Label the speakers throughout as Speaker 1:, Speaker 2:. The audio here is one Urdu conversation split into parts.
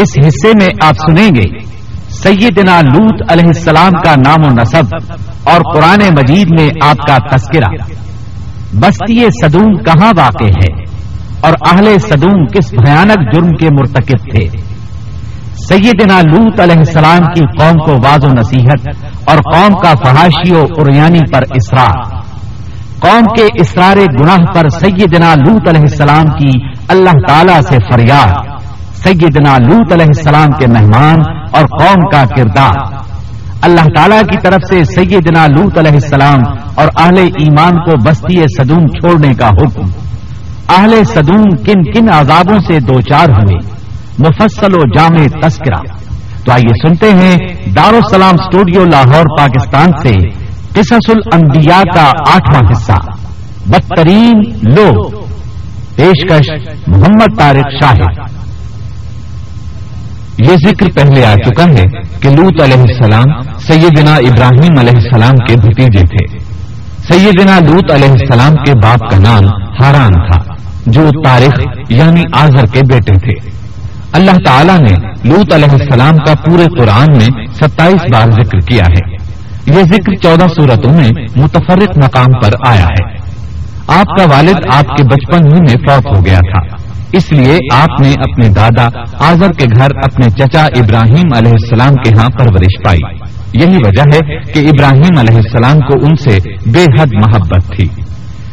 Speaker 1: اس حصے میں آپ سنیں گے، سیدنا لوت علیہ السلام کا نام و نصب اور قرآن مجید میں آپ کا تذکرہ۔ بستی صدوم کہاں واقع ہے اور اہل صدوم کس بھیانک جرم کے مرتکب تھے؟ سیدنا لوت علیہ السلام کی قوم کو واض و نصیحت اور قوم کا فحاشی و اریانی پر اصرار قوم کے اسرار گناہ پر سیدنا لوت علیہ السلام کی اللہ تعالی سے فریاد۔ سیدنا لوت علیہ السلام کے مہمان اور قوم کا کردار۔ اللہ تعالی کی طرف سے سیدنا لوت علیہ السلام اور اہل ایمان کو بستی صدوم چھوڑنے کا حکم۔ اہل صدوم کن کن عذابوں سے دو چار ہوئے۔ مفصل و جامع تذکرہ۔ تو آئیے سنتے ہیں دارالسلام اسٹوڈیو لاہور، پاکستان سے قصص الانبیاء کا آٹھواں حصہ۔ بدترین لو پیشکش محمد طارق شاہد۔
Speaker 2: یہ ذکر پہلے آ چکا ہے کہ لوت علیہ السلام سیدنا ابراہیم علیہ السلام کے بھتیجے تھے۔ سیدنا لوت علیہ السلام کے باپ کا نام ہاران تھا، جو تاریخ یعنی آزر کے بیٹے تھے۔ اللہ تعالیٰ نے لوت علیہ السلام کا پورے قرآن میں ستائیس بار ذکر کیا ہے۔ یہ ذکر چودہ صورتوں میں متفرق مقام پر آیا ہے۔ آپ کا والد آپ کے بچپن ہی میں فوت ہو گیا تھا۔ اس لیے آپ نے اپنے دادا، آزر کے گھر اپنے چچا ابراہیم علیہ السلام کے ہاں پرورش پائی۔ یہی وجہ ہے کہ ابراہیم علیہ السلام کو ان سے بے حد محبت تھی۔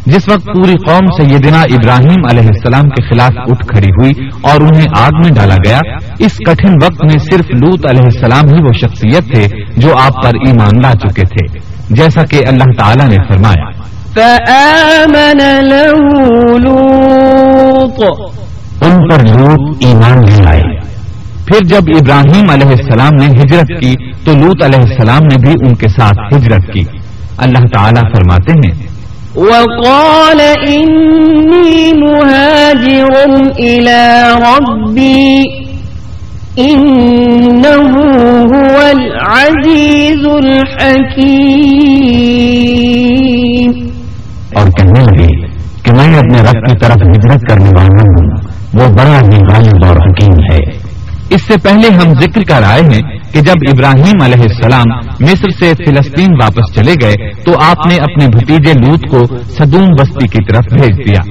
Speaker 2: جس وقت پوری قوم سیدنا ابراہیم علیہ السلام کے خلاف اٹھ کھڑی ہوئی اور انہیں آگ میں ڈالا گیا، اس کٹھن وقت میں صرف لوت علیہ السلام ہی وہ شخصیت تھے جو آپ پر ایمان لا چکے تھے، جیسا کہ اللہ تعالی نے فرمایا۔ ان پر لوت ایمان لے آئے پھر جب ابراہیم علیہ السلام نے ہجرت کی تو لوت علیہ السلام نے بھی ان کے ساتھ ہجرت کی۔ اللہ تعالیٰ فرماتے ہیں
Speaker 3: وقال إني مهاجر إلى ربي إنه هو العزيز الحكيم۔
Speaker 2: اور کہنے لگے کہ میں اپنے رب کی طرف ہجرت کرنے والا ہوں۔ وہ بڑا ہی غالب اور حکیم ہے۔ اس سے پہلے ہم ذکر کر آئے ہیں کہ جب ابراہیم علیہ السلام مصر سے فلسطین واپس چلے گئے تو آپ نے اپنے بھتیجے لوت کو سدوم بستی کی طرف بھیج دیا۔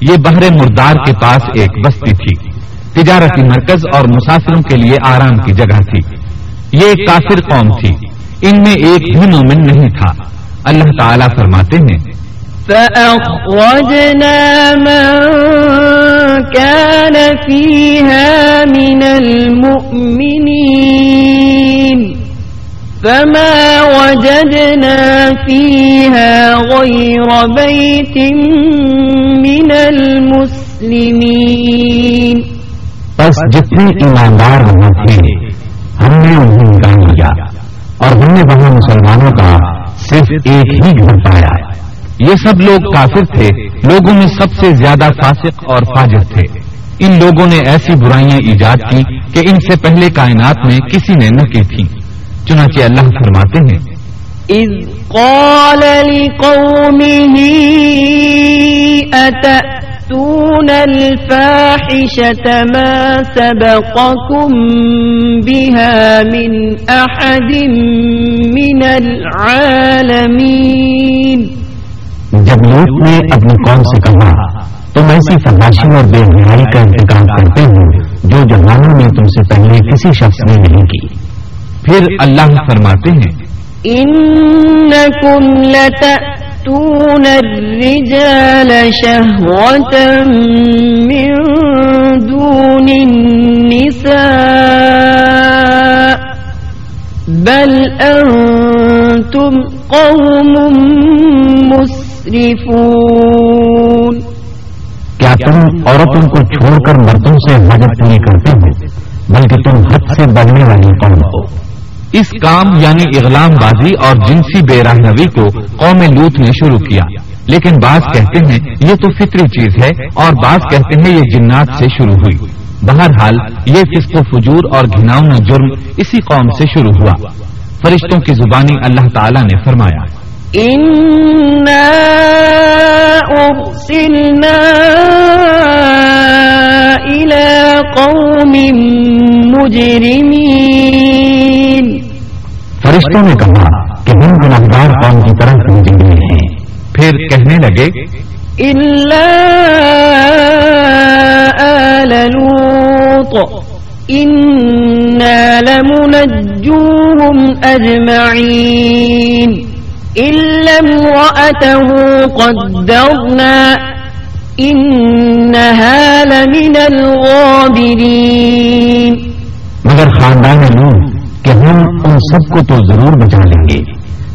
Speaker 2: یہ بحر مردار کے پاس ایک بستی تھی۔ تجارتی مرکز اور مسافروں کے لیے آرام کی جگہ تھی۔ یہ ایک کافر قوم تھی۔ ان میں ایک بھی مومن نہیں تھا۔ اللہ تعالیٰ فرماتے ہیں
Speaker 3: فأخرجنا من كان فيها من المؤمنين فما وجدنا فيها غير بيت من المسلمين
Speaker 2: بس جتنے ایماندار وہاں تھے، ہم نے انہیں نکال لیا اور ہم نے وہاں مسلمانوں کا صرف ایک ہی گھر پایا۔ یہ سب لوگ کافر تھے، لوگوں میں سب سے زیادہ فاسق اور فاجر تھے۔ ان لوگوں نے ایسی برائیاں ایجاد کی کہ ان سے پہلے کائنات میں کسی نے نہ کی تھی۔ چنانچہ اللہ فرماتے ہیں،
Speaker 3: اذ قال لقومه اتأتون الفاحشة ما سبقكم بها من احد من العالمين؟
Speaker 2: جب لوٹ نے اپنی قوم سے کہا تم ایسی فباشی اور بے حیائی کا انتظام کرتے ہو جو جہانوں میں تم سے پہلے کسی شخص نے نہیں کی۔ پھر اللہ فرماتے ہیں
Speaker 3: انکم لتأتون الرجال شہوة من دون النساء، بل انتم قوم مسلمون۔
Speaker 2: کیا تم عورتوں کو چھوڑ کر مردوں سے مدد نہیں کرتے ہو، بلکہ تم حد سے بڑھنے والی قوم ہو؟ اس کام یعنی اغلام بازی اور جنسی بے روی کو قوم لوت نے شروع کیا۔ لیکن بعض کہتے ہیں یہ تو فطری چیز ہے اور بعض کہتے ہیں یہ جنات سے شروع ہوئی۔ بہرحال یہ فسق و فجور اور گھناؤنا جرم اسی قوم سے شروع ہوا۔ فرشتوں کی زبانی اللہ تعالی نے فرمایا۔
Speaker 3: أرسلنا إلى قوم مجرمين
Speaker 1: فرشتوں نے کہا کہ ہم گناہگار قوم کی طرف بھیجے گئے ہیں۔
Speaker 2: پھر کہنے لگے
Speaker 3: إلا آل لوط إنا لمنجوهم أجمعين إلا امرأته قدرنا إنها لمن الغابرين.
Speaker 1: مگر خاندان لوں کہ ہم ان سب کو تو ضرور بچا لیں گے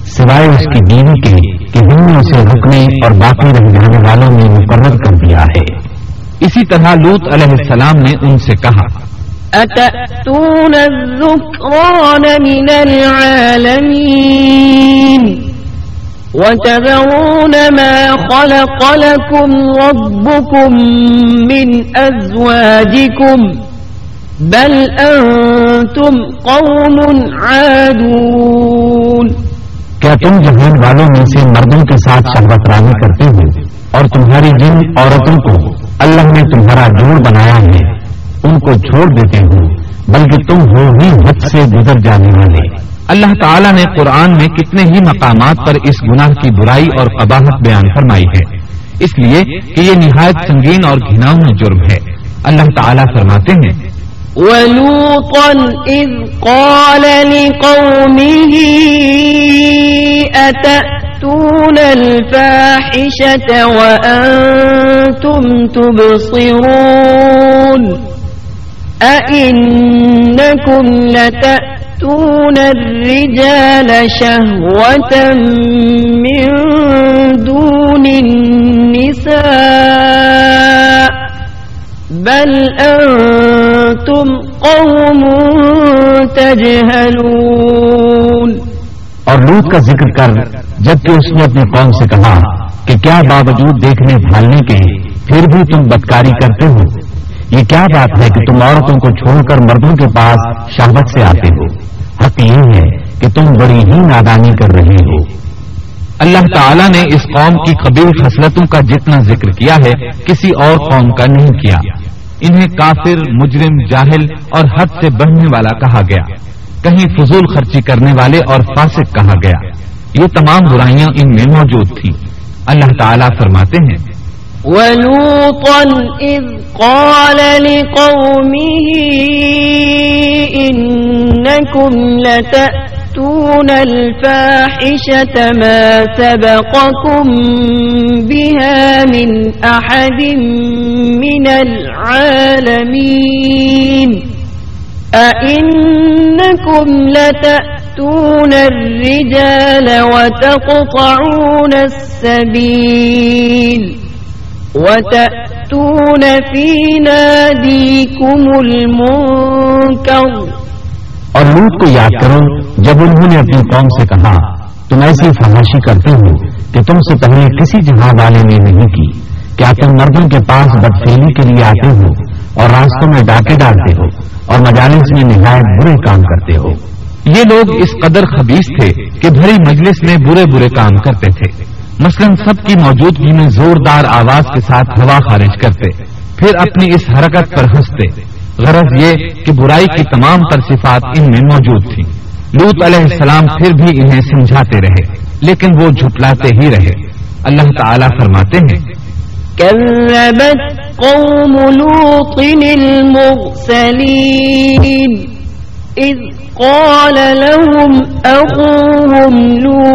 Speaker 1: سوائے اس کی بیوی کے کہ ہم نے اسے رکنے اور باقی رہ جانے والوں میں مقرر کر دیا ہے۔
Speaker 2: اسی طرح لوت علیہ السلام نے ان سے کہا
Speaker 3: أتأتون الذكران من العالمين؟ وتذرون ما خلق لكم ربكم من أزواجكم بل أنتم قوم عادون
Speaker 1: کیا تم جہان والوں میں سے مردوں کے ساتھ شہوت رانی کرتے ہو اور تمہاری جن عورتوں کو اللہ نے تمہارا جوڑ بنایا ہے ان کو چھوڑ دیتے ہو بلکہ تم ہو ہی حد سے گزر جانے والے۔
Speaker 2: اللہ تعالیٰ نے قرآن میں کتنے ہی مقامات پر اس گناہ کی برائی اور قباحت بیان فرمائی ہے۔ اس لیے کہ یہ نہایت سنگین اور گھناؤنا جرم ہے۔ اللہ تعالیٰ فرماتے ہیں،
Speaker 3: ولوطا إذ قال لقومه أتأتون الفاحشة وأنتم تبصرون أئنكم لتأتون الرجال شهوة من دون النساء بل أنتم قوم تجهلون
Speaker 1: اور لوت کا ذکر کر، جبکہ اس نے اپنی قوم سے کہا کہ کیا باوجود دیکھنے بھالنے کے، پھر بھی تم بدکاری کرتے ہو۔ یہ کیا بات ہے کہ تم عورتوں کو چھوڑ کر مردوں کے پاس شہبت سے آتے ہو؟ حق یہ ہے کہ تم بڑی ہی نادانی کر رہے ہو۔
Speaker 2: اللہ تعالیٰ نے اس قوم کی قبیل خصلتوں کا جتنا ذکر کیا ہے، کسی اور قوم کا نہیں کیا۔ انہیں کافر، مجرم، جاہل اور حد سے بڑھنے والا کہا گیا۔ کہیں فضول خرچی کرنے والے اور فاسق کہا گیا۔ یہ تمام برائیاں ان میں موجود تھیں۔ اللہ تعالیٰ فرماتے ہیں
Speaker 3: ولوطا إذ قال لقومه إنكم لتأتون الفاحشة ما سبقكم بها من أحد من العالمين أئنكم لتأتون الرجال وتقطعون السبيل وتأتون في ناديكم المنكر
Speaker 1: اور لوت کو یاد کرو، جب انہوں نے اپنی قوم سے کہا، تم ایسی فحاشی کرتے ہو کہ تم سے پہلے کسی جہاں والے نے نہیں کی۔ کیا تم مردوں کے پاس بدفیلی کے لیے آتے ہو اور راستوں میں ڈاکے ڈالتے ہو اور مجالس میں نہایت برے کام کرتے ہو؟
Speaker 2: یہ لوگ اس قدر خبیص تھے کہ بھری مجلس میں برے برے کام کرتے تھے۔ مثلا سب کی موجودگی میں زوردار آواز کے ساتھ ہوا خارج کرتے، پھر اپنی اس حرکت پر ہنستے۔ غرض یہ کہ برائی کی تمام تر صفات ان میں موجود تھیں۔ لوت علیہ السلام پھر بھی انہیں سمجھاتے رہے، لیکن وہ جھٹلاتے ہی رہے۔ اللہ تعالیٰ فرماتے ہیں،
Speaker 3: كذبت قوم لوط المرسلين إذ قال لهم أخوهم لوط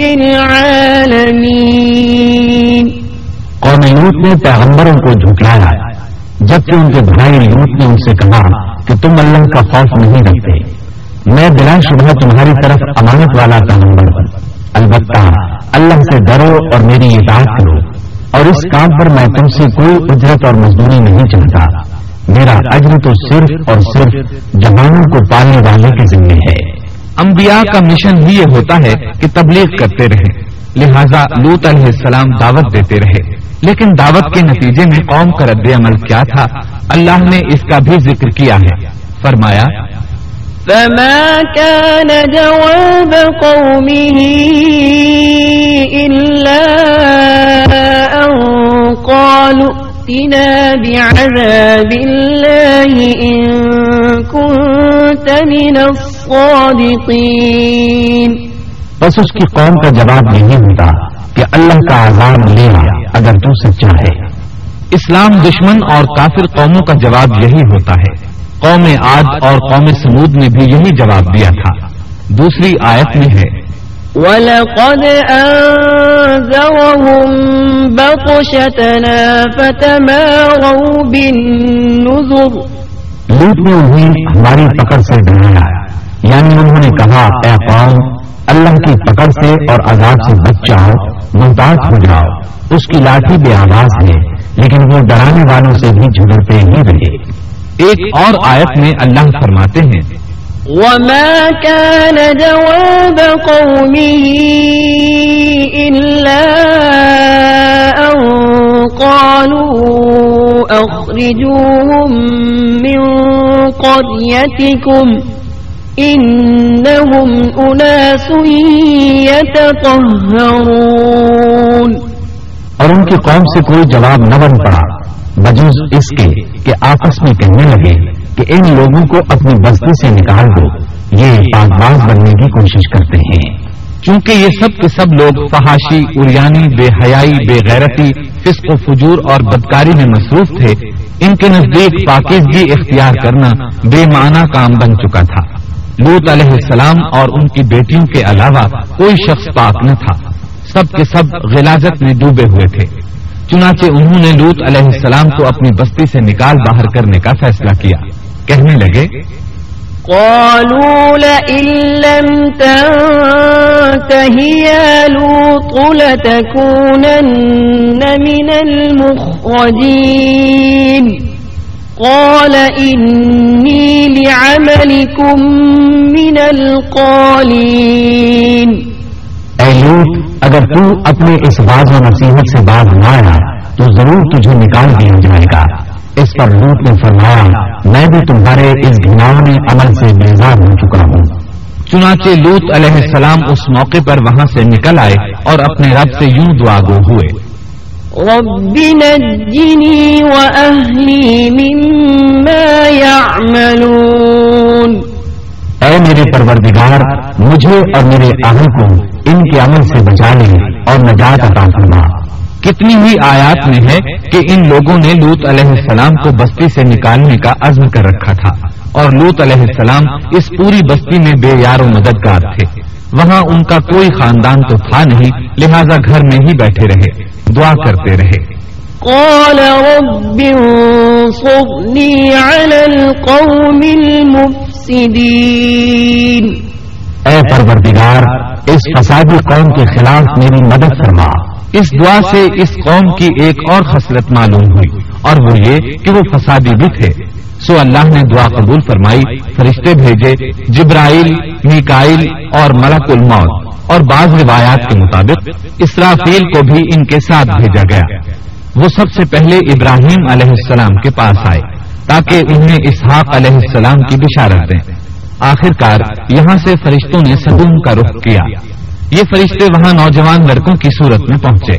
Speaker 3: العالمين
Speaker 1: قوم لوت نے پیغمبروں کو جھٹلایا، جبکہ ان کے بھائی لوت نے ان سے کہا کہ تم اللہ کا خوف نہیں رکھتے۔ میں بلا شبہ تمہاری طرف امانت والا پیغمبر ہوں۔ البتہ اللہ سے ڈرو اور میری اطاعت کرو۔ اور اس کام پر میں تم سے کوئی اجرت اور مزدوری نہیں چاہتا۔ میرا اجر تو صرف اور صرف جوانوں کو پالنے والے کے ذمے ہے۔
Speaker 2: انبیاء کا مشن ہی یہ ہوتا ہے کہ تبلیغ کرتے رہے۔ لہذا لوت علیہ السلام دعوت دیتے رہے۔ لیکن دعوت کے نتیجے میں قوم کا رد عمل کیا تھا؟ اللہ نے اس کا بھی ذکر کیا ہے۔ فرمایا،
Speaker 3: فما كان جواب قومه إلا أن قالوا ائتنا بعذاب الله إن كنت من الصادقين.
Speaker 1: بس اس کی قوم کا جواب نہیں ہوتا کہ اللہ کا عذاب لے اگر تو سچا ہے
Speaker 2: اسلام دشمن اور کافر قوموں کا جواب یہی ہوتا ہے۔ قوم آج اور قوم سمود نے بھی یہی جواب دیا تھا۔ دوسری آیت میں ہے۔
Speaker 3: وَلَقَدْ أَنذَرَهُمْ بَطْشَتَنَا فَتَمَارَوْا بِالنُّذُرِ۔
Speaker 1: لوٹ نے انہیں ہماری پکڑ سے ڈرایا یعنی انہوں نے کہا، اے قوم، اللہ کی پکڑ سے اور عذاب سے بچ جاؤ محتاط ہو جاؤ. اس کی لاٹھی بے آواز ہے، لیکن وہ ڈرانے والوں سے بھی جھگڑتے ہی رہے۔
Speaker 2: ایک اور آیت میں اللہ فرماتے ہیں،
Speaker 3: وما كان جواب قومه إلا أن قالوا أخرجوهم من قريتكم إنهم أناس يتطهرون
Speaker 1: اور ان کی قوم سے کوئی جواب نہ بن پڑا۔ بجوز اس کے کہ آپس میں کہنے لگے کہ ان لوگوں کو اپنی بستی سے نکال دو۔ یہ پاک باز بننے کی کوشش کرتے ہیں۔
Speaker 2: چونکہ یہ سب کے سب لوگ فحاشی اریانی بے حیائی، بے غیرتی، فسق و فجور اور بدکاری میں مصروف تھے۔ ان کے نزدیک پاکیزگی اختیار کرنا بے معنی کام بن چکا تھا۔ لوت علیہ السلام اور ان کی بیٹیوں کے علاوہ کوئی شخص پاک نہ تھا۔ سب کے سب غلازت میں ڈوبے ہوئے تھے۔ چنانچہ انہوں نے لوت علیہ السلام کو اپنی بستی سے نکال باہر کرنے کا فیصلہ کیا۔ کہنے لگے،
Speaker 3: قالوا لئن لم تنته يا لوط لتكونن من المخرجين۔ قال إني لعملكم من القالين.
Speaker 1: اے لوٹ اگر تو اپنے اس باز و نصیحت سے باز نہ آیا، تو ضرور تجھے نکال دیا جائے گا۔ اس پر لوٹ نے فرمایا، میں بھی تمہارے اس گھناؤنے عمل سے بیزار ہو چکا ہوں۔
Speaker 2: چنانچہ لوت علیہ السلام اس موقع پر وہاں سے نکل آئے اور اپنے رب سے یوں دعا گو ہوئے۔
Speaker 3: رب نجني وأهلي مما يعملون.
Speaker 1: اے میرے پروردگار، مجھے اور میرے اہل کو ان کے عمل سے بچا لے اور نجات عطا فرما۔
Speaker 2: کتنی ہی آیات میں ہے کہ ان لوگوں نے لوت علیہ السلام کو بستی سے نکالنے کا عزم کر رکھا تھا اور لوت علیہ السلام اس پوری بستی میں بے یار و مددگار تھے۔ وہاں ان کا کوئی خاندان تو تھا نہیں، لہذا گھر میں ہی بیٹھے رہے۔ دعا کرتے رہے۔
Speaker 3: قال رب انصرني على القوم المفسدين۔
Speaker 1: اے پروردگار اس فسادی قوم کے خلاف میری مدد فرما۔
Speaker 2: اس دعا سے اس قوم کی ایک اور خصلت معلوم ہوئی اور وہ یہ کہ وہ فسادی بھی تھے۔ سو اللہ نے دعا قبول فرمائی فرشتے بھیجے جبرائیل میکائل اور ملک الموت۔ اور بعض روایات کے مطابق اسرافیل کو بھی ان کے ساتھ بھیجا گیا۔ وہ سب سے پہلے ابراہیم علیہ السلام کے پاس آئے تاکہ انہیں اسحاق علیہ السلام کی بشارت دیں۔ آخر کار یہاں سے فرشتوں نے سدوم کا رخ کیا۔ یہ فرشتے وہاں نوجوان لڑکوں کی صورت میں پہنچے۔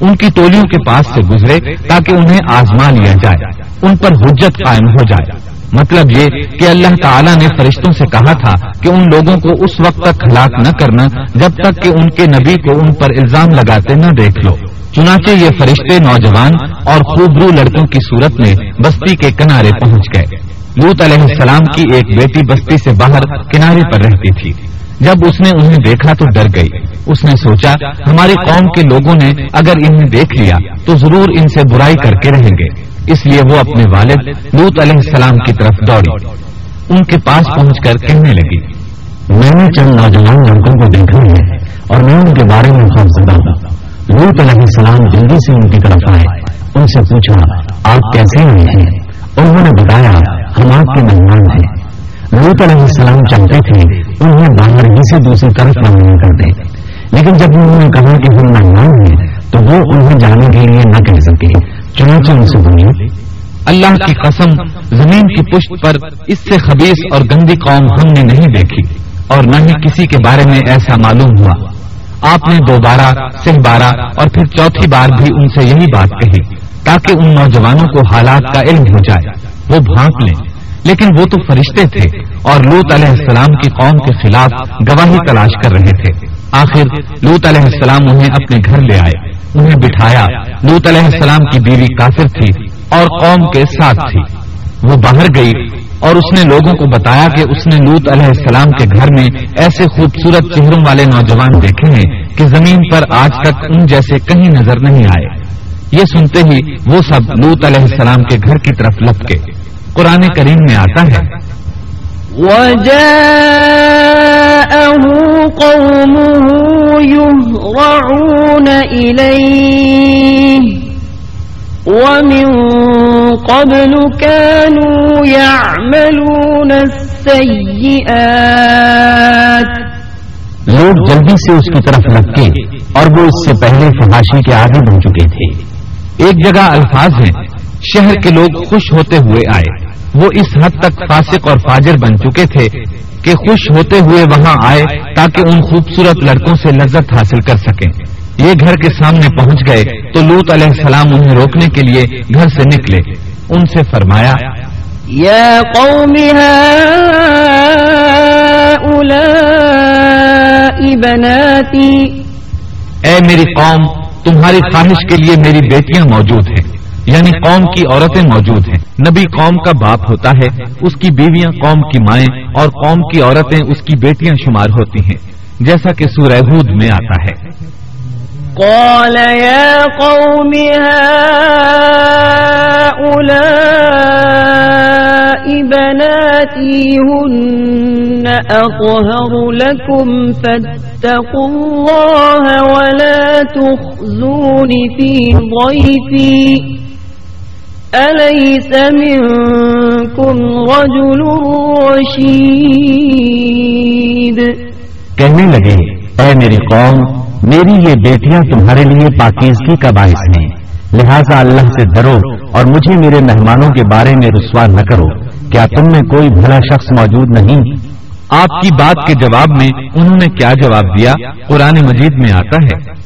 Speaker 2: ان کی ٹولیوں کے پاس سے گزرے تاکہ انہیں آزما لیا جائے۔ ان پر حجت قائم ہو جائے۔ مطلب یہ کہ اللہ تعالیٰ نے فرشتوں سے کہا تھا کہ ان لوگوں کو اس وقت تک ہلاک نہ کرنا، جب تک کہ ان کے نبی کو ان پر الزام لگاتے نہ دیکھ لو۔ چنانچہ یہ فرشتے نوجوان اور خوبرو لڑکوں کی صورت میں بستی کے کنارے پہنچ گئے۔ لوت علیہ السلام کی ایک بیٹی بستی سے باہر کنارے پر رہتی تھی۔ جب اس نے انہیں دیکھا تو ڈر گئی۔ اس نے سوچا، ہماری قوم کے لوگوں نے اگر انہیں دیکھ لیا تو ضرور ان سے برائی کر کے رہیں گے۔ اس لیے وہ اپنے والد لوت علیہ السلام کی طرف دوڑی۔ ان کے پاس پہنچ کر کہنے لگی،
Speaker 1: میں نے چند نوجوان لڑکوں کو دیکھا ہے اور میں ان کے بارے میں خوفزدہ ہوں۔ لوت علیہ السلام جلدی سے ان کی طرف آئے۔ ان سے پوچھا، آپ کیسے آئے ہیں؟ انہوں نے بتایا، ہم آپ کے مہمان ہیں۔ لوت علیہ السلام چاہتے تھے انہیں باہر ہی سے دوسری طرف روانہ کر دیں لیکن جب انہوں نے کہا کہ ہم مہمان ہیں، تو وہ انہیں جانے کے لیے نہ کہہ سکے۔ چنانچہ ان سے بولی
Speaker 2: اللہ کی قسم، زمین کی پشت پر اس سے خبیص اور گندی قوم ہم نے نہیں دیکھی اور نہ ہی کسی کے بارے میں ایسا معلوم ہوا۔ آپ نے دوبارہ سہ بارہ اور پھر چوتھی بار بھی ان سے یہی بات کہی تاکہ ان نوجوانوں کو حالات کا علم ہو جائے۔ وہ بھانپ لیں۔ لیکن وہ تو فرشتے تھے اور لوت علیہ السلام کی قوم کے خلاف گواہی تلاش کر رہے تھے۔ آخر لوت علیہ السلام انہیں اپنے گھر لے آئے۔ انہیں بٹھایا لوت علیہ السلام کی بیوی کافر تھی اور قوم کے ساتھ تھی۔ وہ باہر گئی اور اس نے لوگوں کو بتایا کہ اس نے لوت علیہ السلام کے گھر میں ایسے خوبصورت چہروں والے نوجوان دیکھے ہیں کہ زمین پر آج تک ان جیسے کہیں نظر نہیں آئے۔ یہ سنتے ہی وہ سب لوت علیہ السلام کے گھر کی طرف لپکے۔ قرآن کریم میں آتا ہے
Speaker 3: وجاءه قومه يهرعون إليه. ومن قبل كانوا يعملون السيئات.
Speaker 1: لوگ جلدی سے اس کی طرف لپکے اور وہ اس سے پہلے فحاشی کے عادی بن چکے تھے۔
Speaker 2: ایک جگہ الفاظ ہیں، شہر کے لوگ خوش ہوتے ہوئے آئے۔ وہ اس حد تک فاسق اور فاجر بن چکے تھے کہ خوش ہوتے ہوئے وہاں آئے تاکہ ان خوبصورت لڑکوں سے لذت حاصل کر سکیں۔ یہ گھر کے سامنے پہنچ گئے تو لوت علیہ السلام انہیں روکنے کے لیے گھر سے نکلے۔ ان سے فرمایا
Speaker 3: يا قوم بناتي
Speaker 2: اے میری قوم تمہاری خواہش کے لیے میری بیٹیاں موجود ہیں۔ یعنی قوم کی عورتیں موجود ہیں۔ نبی قوم کا باپ ہوتا ہے اس کی بیویاں قوم کی مائیں اور قوم کی عورتیں اس کی بیٹیاں شمار ہوتی ہیں جیسا کہ سورہ ہود میں آتا ہے۔
Speaker 3: قال يا قوم هؤلاء بناتي هن أطهر لكم فاتقوا الله ولا تخزون في ضيفي. أليس منكم رجل رشيد
Speaker 1: کہنے لگے، اے میری قوم، میری یہ بیٹیاں تمہارے لیے پاکیزگی کا باعث ہیں۔ لہذا اللہ سے ڈرو اور مجھے میرے مہمانوں کے بارے میں رسوا نہ کرو۔ کیا تم میں کوئی بھلا شخص موجود نہیں؟
Speaker 2: آپ کی بات کے جواب میں انہوں نے کیا جواب دیا؟ قرآن مجید میں آتا ہے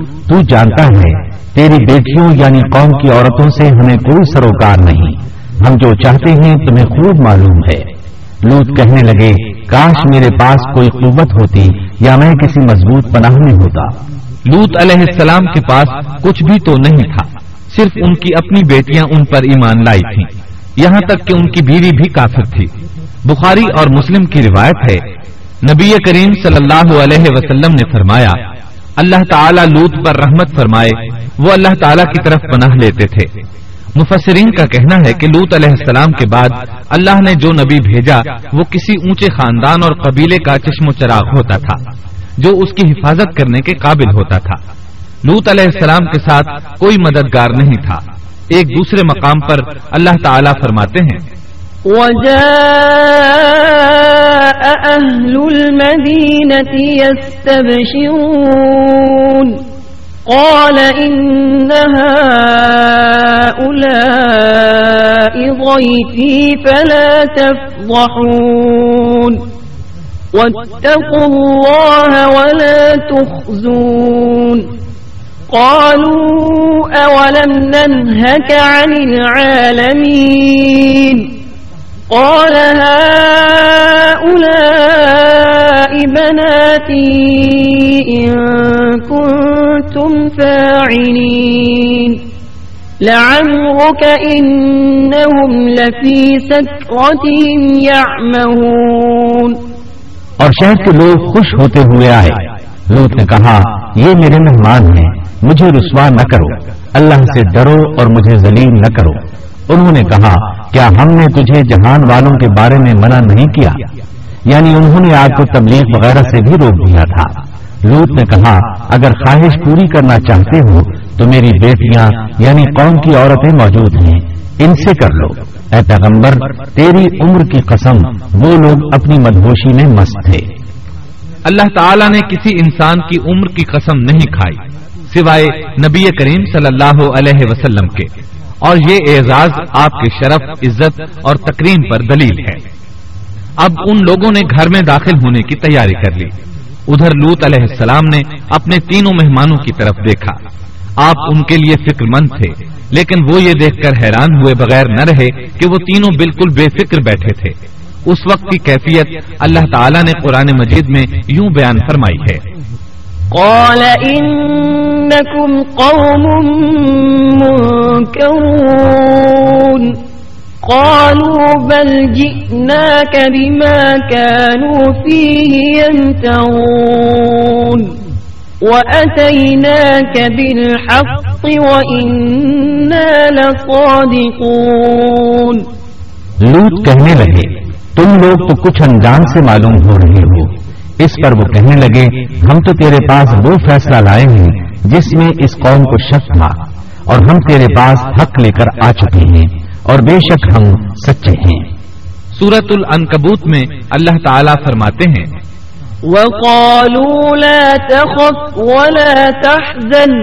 Speaker 1: تو جانتا ہے، تیری بیٹیوں یعنی قوم کی عورتوں سے ہمیں کوئی سروکار نہیں۔ ہم جو چاہتے ہیں تمہیں خوب معلوم ہے۔ لوت کہنے لگے، کاش میرے پاس کوئی قوت ہوتی یا میں کسی مضبوط پناہ میں ہوتا۔
Speaker 2: لوت علیہ السلام کے پاس کچھ بھی تو نہیں تھا، صرف ان کی اپنی بیٹیاں ان پر ایمان لائی تھیں۔ یہاں تک کہ ان کی بیوی بھی کافر تھی۔ بخاری اور مسلم کی روایت ہے، نبی کریم صلی اللہ علیہ وسلم نے فرمایا اللہ تعالیٰ لوت پر رحمت فرمائے، وہ اللہ تعالیٰ کی طرف پناہ لیتے تھے۔ مفسرین کا کہنا ہے کہ لوت علیہ السلام کے بعد اللہ نے جو نبی بھیجا، وہ کسی اونچے خاندان اور قبیلے کا چشم و چراغ ہوتا تھا، جو اس کی حفاظت کرنے کے قابل ہوتا تھا۔ لوت علیہ السلام کے ساتھ کوئی مددگار نہیں تھا۔ ایک دوسرے مقام پر اللہ تعالیٰ فرماتے ہیں۔
Speaker 3: أهل المدينة يستبشرون قال إن هؤلاء ضيفي فلا تفضحون واتقوا الله ولا تخزون قالوا أولم ننهك عن العالمين قال هؤلاء بناتي إن كنتم فاعلين. لعمرك إنهم لفي سكرتهم يعمهون.
Speaker 1: اور شہر کے لوگ خوش ہوتے ہوئے آئے۔ لوت نے کہا، یہ میرے مہمان ہیں، مجھے رسوا نہ کرو۔ اللہ سے ڈرو اور مجھے ذلیل نہ کرو۔ انہوں نے کہا، کیا ہم نے تجھے جہان والوں کے بارے میں منع نہیں کیا؟ یعنی انہوں نے آپ کو تبلیغ وغیرہ سے بھی روک دیا تھا۔ لوت نے کہا، اگر خواہش پوری کرنا چاہتے ہو، تو میری بیٹیاں یعنی قوم کی عورتیں موجود ہیں۔ ان سے کر لو۔ اے پیغمبر، تیری عمر کی قسم، وہ لوگ اپنی مدہوشی میں مست تھے۔
Speaker 2: اللہ تعالیٰ نے کسی انسان کی عمر کی قسم نہیں کھائی، سوائے نبی کریم صلی اللہ علیہ وسلم کے۔ اور یہ اعزاز آپ کے شرف، عزت اور تقریم پر دلیل ہے۔ اب ان لوگوں نے گھر میں داخل ہونے کی تیاری کر لی۔ ادھر لوت علیہ السلام نے اپنے تینوں مہمانوں کی طرف دیکھا۔ آپ ان کے لیے فکر مند تھے، لیکن وہ یہ دیکھ کر حیران ہوئے بغیر نہ رہے کہ وہ تینوں بالکل بے فکر بیٹھے تھے۔ اس وقت کی کیفیت اللہ تعالیٰ نے قرآن مجید میں یوں بیان فرمائی ہے۔
Speaker 3: قال انکم قوم منکرون قالوا بل جئناك بما كانوا فيه يمترون. وأتيناك بالحق وإنا لصادقون.
Speaker 1: لوت کہنے لگے، تم لوگ تو کچھ انجان سے معلوم ہو رہے ہو۔ اس پر وہ کہنے لگے ہم تو تیرے پاس وہ فیصلہ لائے ہیں جس میں اس قوم کو شک تھا اور ہم تیرے پاس حق لے کر آ چکے ہیں اور بے شک ہم سچے ہیں۔
Speaker 2: سورت العنکبوت میں اللہ تعالیٰ فرماتے ہیں
Speaker 3: وقالوا لا تخف ولا تحزن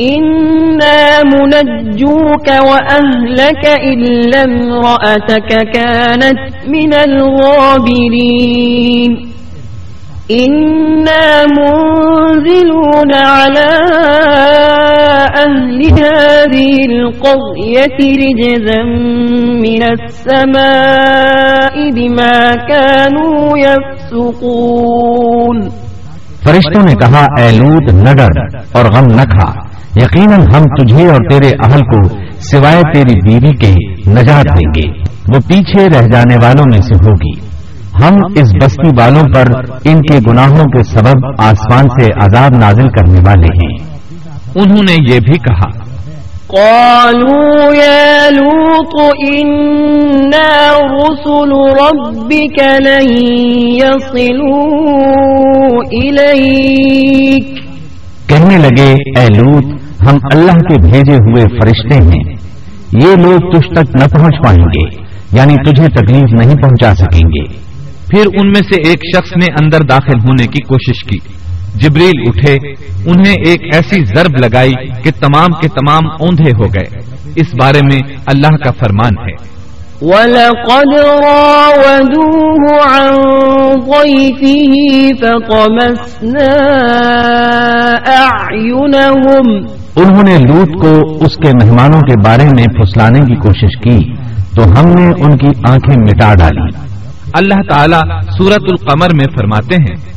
Speaker 3: إنا منجوك وأهلك إلا امرأتك كانت من الغابرين إنا منزلون على أهل هذه القضية رجزا من السماء بما كانوا يفسقون
Speaker 1: فرشتوں نے کہا، اے لوت نہ ڈر اور غم نہ کھا۔ یقیناً ہم تجھے اور تیرے اہل کو سوائے تیری بیوی کے نجات دیں گے۔ وہ پیچھے رہ جانے والوں میں سے ہوگی۔ ہم اس بستی والوں پر ان کے گناہوں کے سبب آسمان سے عذاب نازل کرنے والے ہیں۔
Speaker 2: انہوں نے یہ بھی کہا۔
Speaker 3: قالوا يا لوط إنا رسل ربك لن يصلوا إليك۔
Speaker 1: کہنے لگے اے لوت ہم اللہ کے بھیجے ہوئے فرشتے ہیں۔ یہ لوگ تجھ تک نہ پہنچ پائیں گے یعنی تجھے تکلیف نہیں پہنچا سکیں گے۔
Speaker 2: پھر ان میں سے ایک شخص نے اندر داخل ہونے کی کوشش کی۔ جبریل اٹھے انہیں ایک ایسی ضرب لگائی کہ تمام کے تمام اوندھے ہو گئے۔ اس بارے میں اللہ کا فرمان ہے۔
Speaker 3: وَلَقَدْ رَاوَدُوهُ عَنْ ضَيْفِهِ فَقَمَسْنَا أَعْيُنَهُمْ۔
Speaker 1: انہوں نے لوت کو اس کے مہمانوں کے بارے میں پھسلانے کی کوشش کی تو ہم نے ان کی آنکھیں مٹا ڈالی۔
Speaker 2: اللہ تعالیٰ سورت القمر میں فرماتے ہیں۔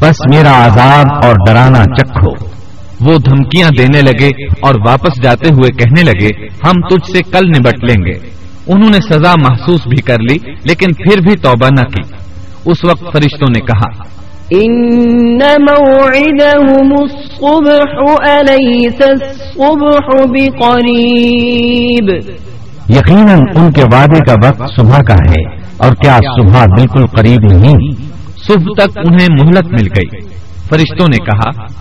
Speaker 1: بس میرا عذاب اور ڈرانا چکھو۔
Speaker 2: وہ دھمکیاں دینے لگے اور واپس جاتے ہوئے کہنے لگے ہم تجھ سے کل نبٹ لیں گے۔ انہوں نے سزا محسوس بھی کر لی لیکن پھر بھی توبہ نہ کی۔ اس وقت فرشتوں نے کہا
Speaker 3: ان موعدهم الصبح الصبح بقریب
Speaker 1: یقیناً ان کے وعدے کا وقت صبح کا ہے اور کیا صبح بالکل قریب نہیں؟
Speaker 2: صبح تک انہیں مہلت مل گئی۔ فرشتوں نے کہا،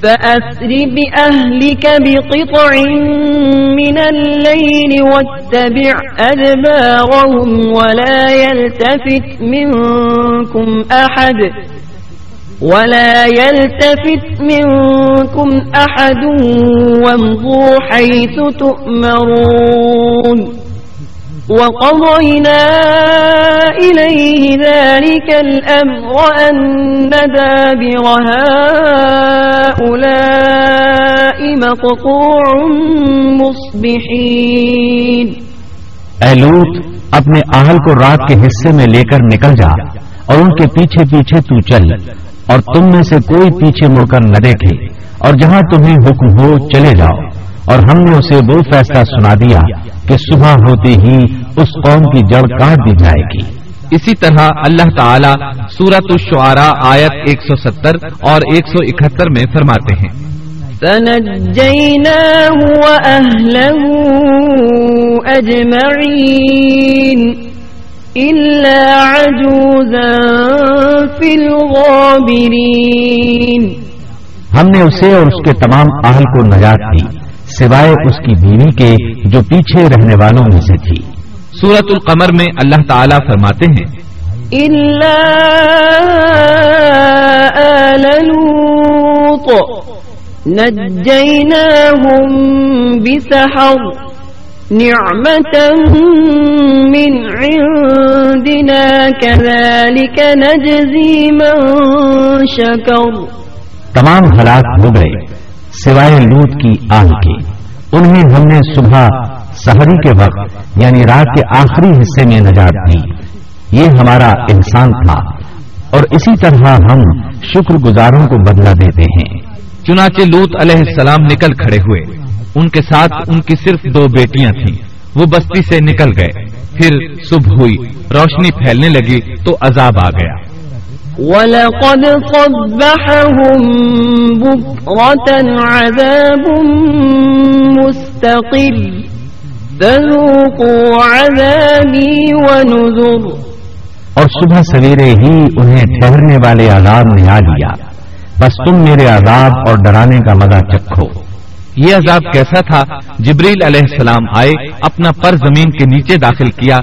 Speaker 3: فأسر بأهلك بقطع من الليل واتبع أدبارهم ولا يلتفت منكم أحد ولا يلتفت منكم أحد وامضوا حيث تؤمرون وقضينا إليه ذلك الأمر أن دابر هؤلاء مقطوع مصبحين
Speaker 1: اے لوت، اپنے اہل کو رات کے حصے میں لے کر نکل جا اور ان کے پیچھے پیچھے تو چل۔ اور تم میں سے کوئی پیچھے مڑ کر نہ دیکھے اور جہاں تمہیں حکم ہو چلے جاؤ۔ اور ہم نے اسے وہ فیصلہ سنا دیا کہ صبح ہوتے ہی اس قوم کی جڑ کاٹ دی جائے گی۔
Speaker 2: اسی طرح اللہ تعالی سورت الشعراء آیت 170 اور 171 میں فرماتے ہیں۔
Speaker 3: فنجيناه وأهله أجمعين۔ إلا عجوزا في الغابرين
Speaker 1: ہم نے اسے اور اس کے تمام اہل کو نجات دی سوائے اس کی بیوی کے جو پیچھے رہنے والوں میں سے تھی۔
Speaker 2: سورت القمر میں اللہ تعالیٰ فرماتے ہیں
Speaker 3: إلا آل لوط نجيناهم بسحر نعمة من عندنا كذلك نجزي من شكر.
Speaker 1: تمام ہلاک ہو گئے سوائے لوت کی آگ کے۔ انہیں ہم نے صبح سحری کے وقت یعنی رات کے آخری حصے میں نجات دی۔ یہ ہمارا انسان تھا۔ اور اسی طرح ہم شکر گزاروں کو بدلہ دیتے ہیں۔
Speaker 2: چنانچہ لوت علیہ السلام نکل کھڑے ہوئے۔ ان کے ساتھ ان کی صرف دو بیٹیاں تھیں۔ وہ بستی سے نکل گئے۔ پھر صبح ہوئی روشنی پھیلنے لگی تو عذاب آ گیا۔
Speaker 3: وَلَقَدْ صَبَّحَهُمْ بُكْرَةً عَذَابٌ مُسْتَقِلٌ ذَذُوقُوا عَذَابِي وَنُذُرُ۔
Speaker 1: اور صبح سویرے ہی انہیں ٹھہرنے والے عذاب نے آ لیا۔ بس تم میرے عذاب اور ڈرانے کا مزہ چکھو۔
Speaker 2: یہ عذاب کیسا تھا؟ جبریل علیہ السلام آئے، اپنا پر زمین کے نیچے داخل کیا،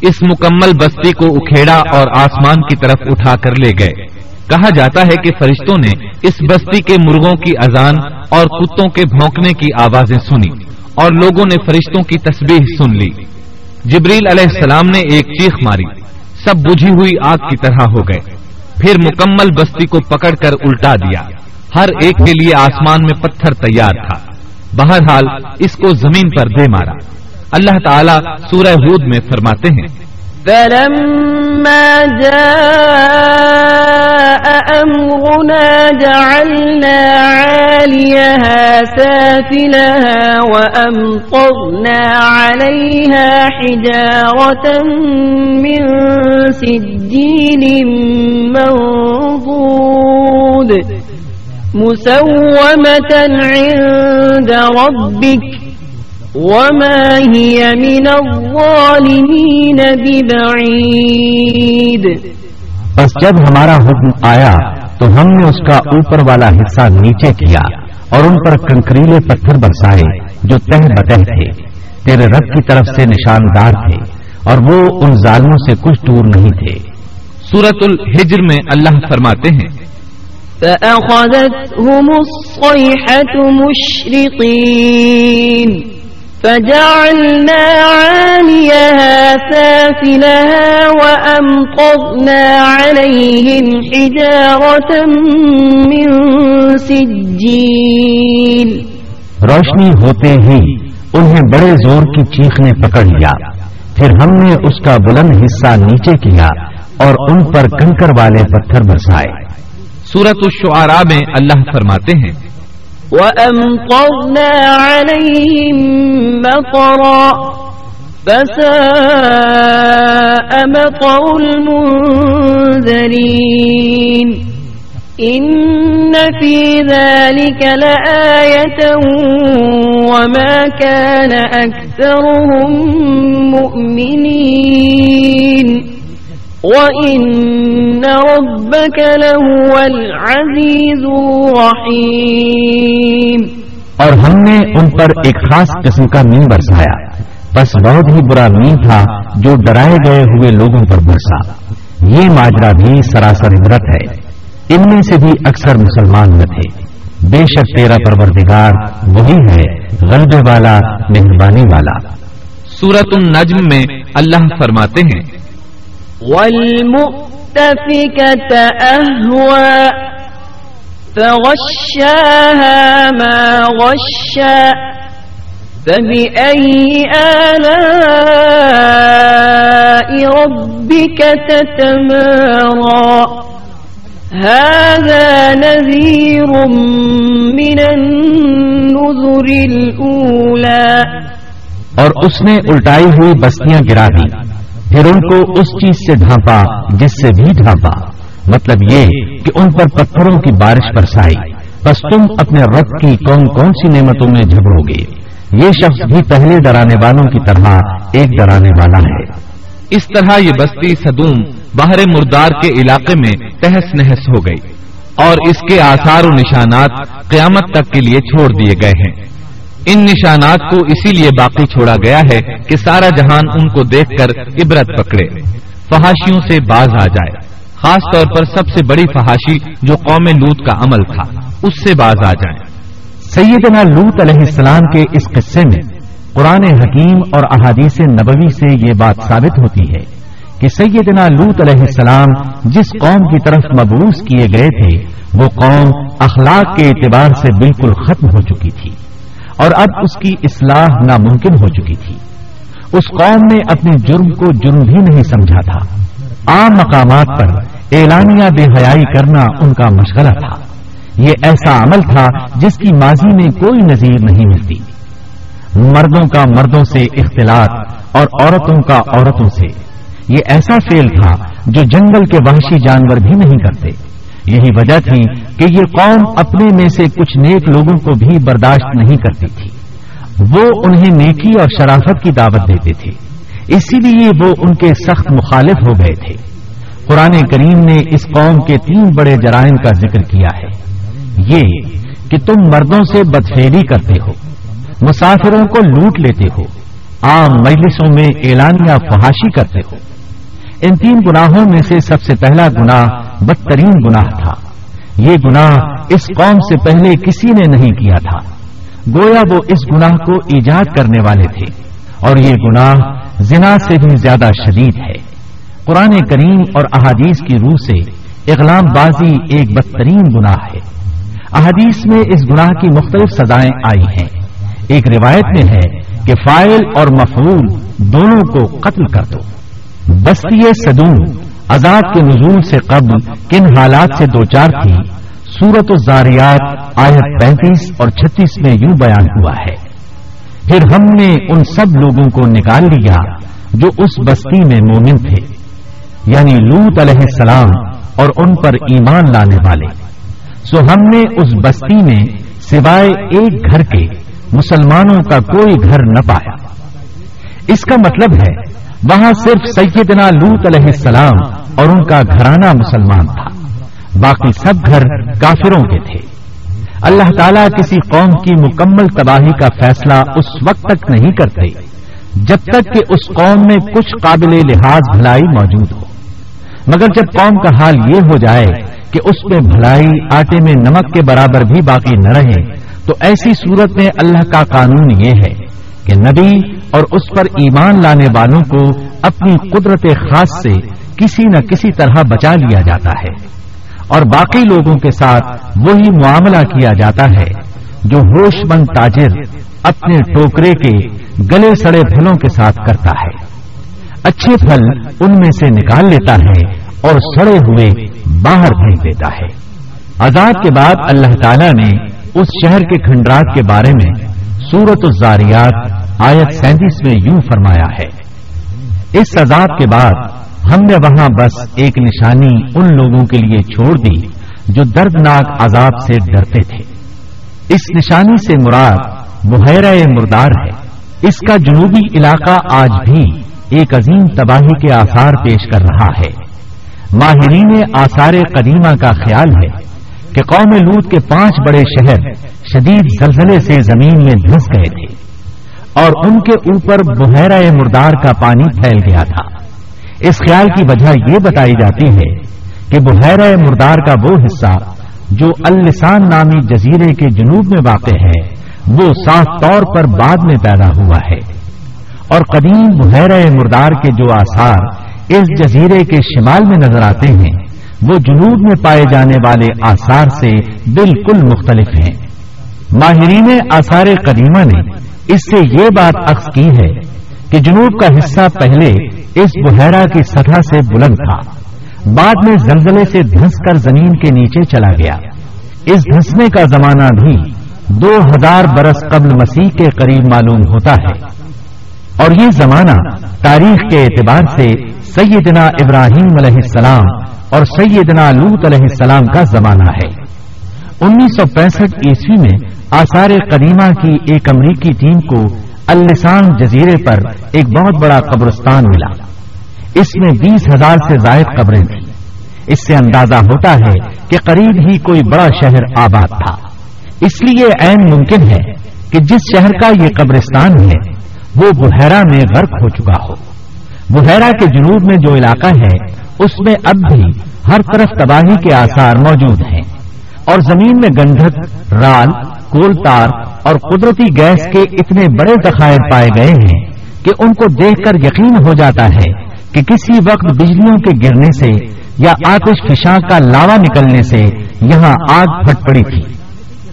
Speaker 2: اس مکمل بستی کو اکھیڑا اور آسمان کی طرف اٹھا کر لے گئے۔ کہا جاتا ہے کہ فرشتوں نے اس بستی کے مرغوں کی اذان اور کتوں کے بھونکنے کی آوازیں سنی اور لوگوں نے فرشتوں کی تسبیح سن لی۔ جبریل علیہ السلام نے ایک چیخ ماری، سب بجھی ہوئی آگ کی طرح ہو گئے۔ پھر مکمل بستی کو پکڑ کر الٹا دیا۔ ہر ایک کے لیے آسمان میں پتھر تیار تھا۔ بہرحال اس کو زمین پر دے مارا۔ اللہ تعالیٰ سورہ ہود میں فرماتے ہیں۔
Speaker 3: فلما جاء أمرنا جعلنا عاليها سافلها وأمطرنا عليها حجارة من سجيل منضود مسومة عند ربك وما هي من الظالمين ببعيد.
Speaker 1: بس جب ہمارا حکم آیا تو ہم نے اس کا اوپر والا حصہ نیچے کیا اور ان پر کنکریلے پتھر برسائے جو تہ بتہ تھے۔ تیرے رب کی طرف سے نشاندار تھے اور وہ ان ظالموں سے کچھ دور نہیں تھے۔
Speaker 2: سورت الحجر میں اللہ فرماتے ہیں
Speaker 3: فأخذتهم الصيحة مشرقين فجعلنا عاليها سافلها وأمطرنا عليهم حجارة من سجيل
Speaker 1: روشنی ہوتے ہی انہیں بڑے زور کی چیخ نے پکڑ لیا۔ پھر ہم نے اس کا بلند حصہ نیچے کیا اور ان پر کنکر والے پتھر برسائے۔
Speaker 2: سورت الشعراء میں اللہ فرماتے ہیں۔
Speaker 3: وأمطرنا عليهم مطرا، فساء مطر المنذرين۔ إن في ذلك لآية وما كان أكثرهم مؤمنين۔ وَإِنَّ رَبَّكَ لَهُوَ الْعَزِيزُ الرَّحِيمُ
Speaker 1: اور ہم نے ان پر ایک خاص قسم کا مین برسایا۔ بس بہت ہی برا مین تھا جو ڈرائے گئے ہوئے لوگوں پر برسا۔ یہ ماجرا بھی سراسر عبرت ہے۔ ان میں سے بھی اکثر مسلمان نہ تھے۔ بے شک تیرا پروردگار وہی ہے غلبے والا مہربانی والا۔
Speaker 2: سورت النجم میں اللہ فرماتے ہیں
Speaker 3: والمؤتفكة أهوى، فغشاها ما غشا، فبأي آلاء ربك تتمارى. هذا نذير من النذر الأولى.
Speaker 1: اور اس نے الٹائی ہوئی بستیاں گرا دی پھر ان کو اس چیز سے ڈھانپا جس سے بھی ڈھانپا۔ مطلب یہ کہ ان پر پتھروں کی بارش برسائی۔ بس تم اپنے رب کی کون کون سی نعمتوں میں جھگڑو گے۔ یہ شخص بھی پہلے ڈرانے والوں کی طرح ایک ڈرانے والا ہے۔
Speaker 2: اس طرح یہ بستی صدوم باہر مردار کے علاقے میں تہس نہس ہو گئی اور اس کے آثار و نشانات قیامت تک کے لیے چھوڑ دیے گئے ہیں۔ ان نشانات کو اسی لیے باقی چھوڑا گیا ہے کہ سارا جہان ان کو دیکھ کر عبرت پکڑے۔ فحاشیوں سے باز آ جائے۔ خاص طور پر سب سے بڑی فحاشی جو قوم لوت کا عمل تھا، اس سے باز آ جائیں
Speaker 1: سیدنا لوت علیہ السلام کے اس قصے میں قرآن حکیم اور احادیث نبوی سے یہ بات ثابت ہوتی ہے کہ سیدنا لوت علیہ السلام جس قوم کی طرف مبوس کیے گئے تھے، وہ قوم اخلاق کے اعتبار سے بالکل ختم ہو چکی تھی۔ اور اب اس کی اصلاح ناممکن ہو چکی تھی۔ اس قوم نے اپنے جرم کو جرم بھی نہیں سمجھا تھا۔ عام مقامات پر اعلانیہ بے حیائی کرنا ان کا مشغلہ تھا۔ یہ ایسا عمل تھا جس کی ماضی میں کوئی نظیر نہیں ملتی۔ مردوں کا مردوں سے اختلاط اور عورتوں کا عورتوں سے۔ یہ ایسا فیل تھا جو جنگل کے وحشی جانور بھی نہیں کرتے۔ یہی وجہ تھی کہ یہ قوم اپنے میں سے کچھ نیک لوگوں کو بھی برداشت نہیں کرتی تھی۔ وہ انہیں نیکی اور شرافت کی دعوت دیتے تھے۔ اسی لیے وہ ان کے سخت مخالف ہو گئے تھے۔ قرآن کریم نے اس قوم کے تین بڑے جرائم کا ذکر کیا ہے۔ یہ کہ تم مردوں سے بدفیری کرتے ہو، مسافروں کو لوٹ لیتے ہو، عام مجلسوں میں اعلانیہ فحاشی کرتے ہو۔ ان تین گناہوں میں سے سب سے پہلا گناہ بدترین گناہ تھا۔ یہ گناہ اس قوم سے پہلے کسی نے نہیں کیا تھا۔ گویا وہ اس گناہ کو ایجاد کرنے والے تھے۔ اور یہ گناہ زنا سے بھی زیادہ شدید ہے۔ قرآن کریم اور احادیث کی روح سے اغلام بازی ایک بدترین گناہ ہے۔ احادیث میں اس گناہ کی مختلف سزائیں آئی ہیں۔ ایک روایت میں ہے کہ فائل اور مفعول دونوں کو قتل کر دو۔ بستی صدوم عذاب کے نزول سے قبل کن حالات سے دوچار تھی سورت الزاریات آیت پینتیس اور چھتیس میں یوں بیان ہوا ہے۔ پھر ہم نے ان سب لوگوں کو نکال لیا جو اس بستی میں مومن تھے یعنی لوت علیہ السلام اور ان پر ایمان لانے والے۔ سو ہم نے اس بستی میں سوائے ایک گھر کے مسلمانوں کا کوئی گھر نہ پایا۔ اس کا مطلب ہے وہاں صرف سیدنا لوت علیہ السلام اور ان کا گھرانہ مسلمان تھا۔ باقی سب گھر کافروں کے تھے۔ اللہ تعالیٰ کسی قوم کی مکمل تباہی کا فیصلہ اس وقت تک نہیں کرتے، جب تک کہ اس قوم میں کچھ قابل لحاظ بھلائی موجود ہو۔ مگر جب قوم کا حال یہ ہو جائے کہ اس میں بھلائی آٹے میں نمک کے برابر بھی باقی نہ رہے، تو ایسی صورت میں اللہ کا قانون یہ ہے کہ نبی اور اس پر ایمان لانے والوں کو اپنی قدرت خاص سے کسی نہ کسی طرح بچا لیا جاتا ہے۔ اور باقی لوگوں کے ساتھ وہی معاملہ کیا جاتا ہے جو ہوش مند تاجر اپنے ٹوکرے کے گلے سڑے پھلوں کے ساتھ کرتا ہے۔ اچھے پھل ان میں سے نکال لیتا ہے اور سڑے ہوئے باہر بھیج دیتا ہے۔ آزاد کے بعد اللہ تعالی نے اس شہر کے کھنڈرات کے بارے میں سورت الزاریات آیت سینتیس میں یوں فرمایا ہے، اس عذاب کے بعد ہم نے وہاں بس ایک نشانی ان لوگوں کے لیے چھوڑ دی جو دردناک عذاب سے ڈرتے تھے۔ اس نشانی سے مراد بحیرہ مردار ہے۔ اس کا جنوبی علاقہ آج بھی ایک عظیم تباہی کے آثار پیش کر رہا ہے۔ ماہرین آثار قدیمہ کا خیال ہے کہ قوم لوت کے پانچ بڑے شہر شدید زلزلے سے زمین میں دھس گئے تھے۔ اور ان کے اوپر بحیرہ مردار کا پانی پھیل گیا تھا۔ اس خیال کی وجہ یہ بتائی جاتی ہے کہ بحیرہ مردار کا وہ حصہ جو السان نامی جزیرے کے جنوب میں واقع ہے، وہ صاف طور پر بعد میں پیدا ہوا ہے۔ اور قدیم بحیرہ مردار کے جو آثار اس جزیرے کے شمال میں نظر آتے ہیں، وہ جنوب میں پائے جانے والے آثار سے بالکل مختلف ہیں۔ ماہرین آثار قدیمہ نے اس سے یہ بات عکس کی ہے کہ جنوب کا حصہ پہلے اس بحیرہ کی سطح سے بلند تھا۔ بعد میں زلزلے سے دھنس کر زمین کے نیچے چلا گیا۔ اس دھنسنے کا زمانہ بھی دو ہزار برس قبل مسیح کے قریب معلوم ہوتا ہے۔ اور یہ زمانہ تاریخ کے اعتبار سے سیدنا ابراہیم علیہ السلام اور سیدنا لوت علیہ السلام کا زمانہ ہے۔ انیس سو پینسٹھ عیسوی میں آثار قدیمہ کی ایک امریکی ٹیم کو السان جزیرے پر ایک بہت بڑا قبرستان ملا۔ اس میں بیس ہزار سے زائد قبریں تھیں۔ اس سے اندازہ ہوتا ہے کہ قریب ہی کوئی بڑا شہر آباد تھا۔ اس لیے عین ممکن ہے کہ جس شہر کا یہ قبرستان ہے، وہ بحیرہ میں غرق ہو چکا ہو۔ بحیرہ کے جنوب میں جو علاقہ ہے، اس میں اب بھی ہر طرف تباہی کے آثار موجود ہیں۔ اور زمین میں گندھک، رال کول تار اور قدرتی گیس کے اتنے بڑے ذخائر پائے گئے ہیں کہ ان کو دیکھ کر یقین ہو جاتا ہے کہ کسی وقت بجلیوں کے گرنے سے یا آتش فشاں کا لاوا نکلنے سے یہاں آگ پھٹ پڑی تھی۔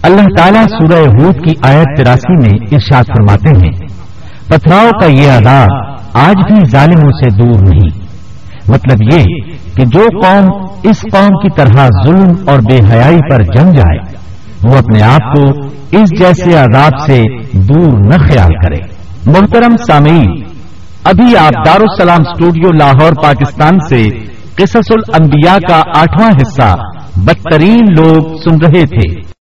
Speaker 1: اللہ تعالیٰ سورہ ہود کی آیت تراسی میں ارشاد فرماتے ہیں، پتھراؤ کا یہ عذاب آج بھی ظالموں سے دور نہیں۔ مطلب یہ کہ جو قوم اس قوم کی طرح ظلم اور بے حیائی پر جم جائے وہ اپنے آپ کو اس جیسے عذاب سے دور نہ خیال کرے۔ محترم سامعین، ابھی آپ دارالسلام اسٹوڈیو لاہور، پاکستان سے قصص الانبیاء کا آٹھواں حصہ بدترین لوگ سن رہے تھے۔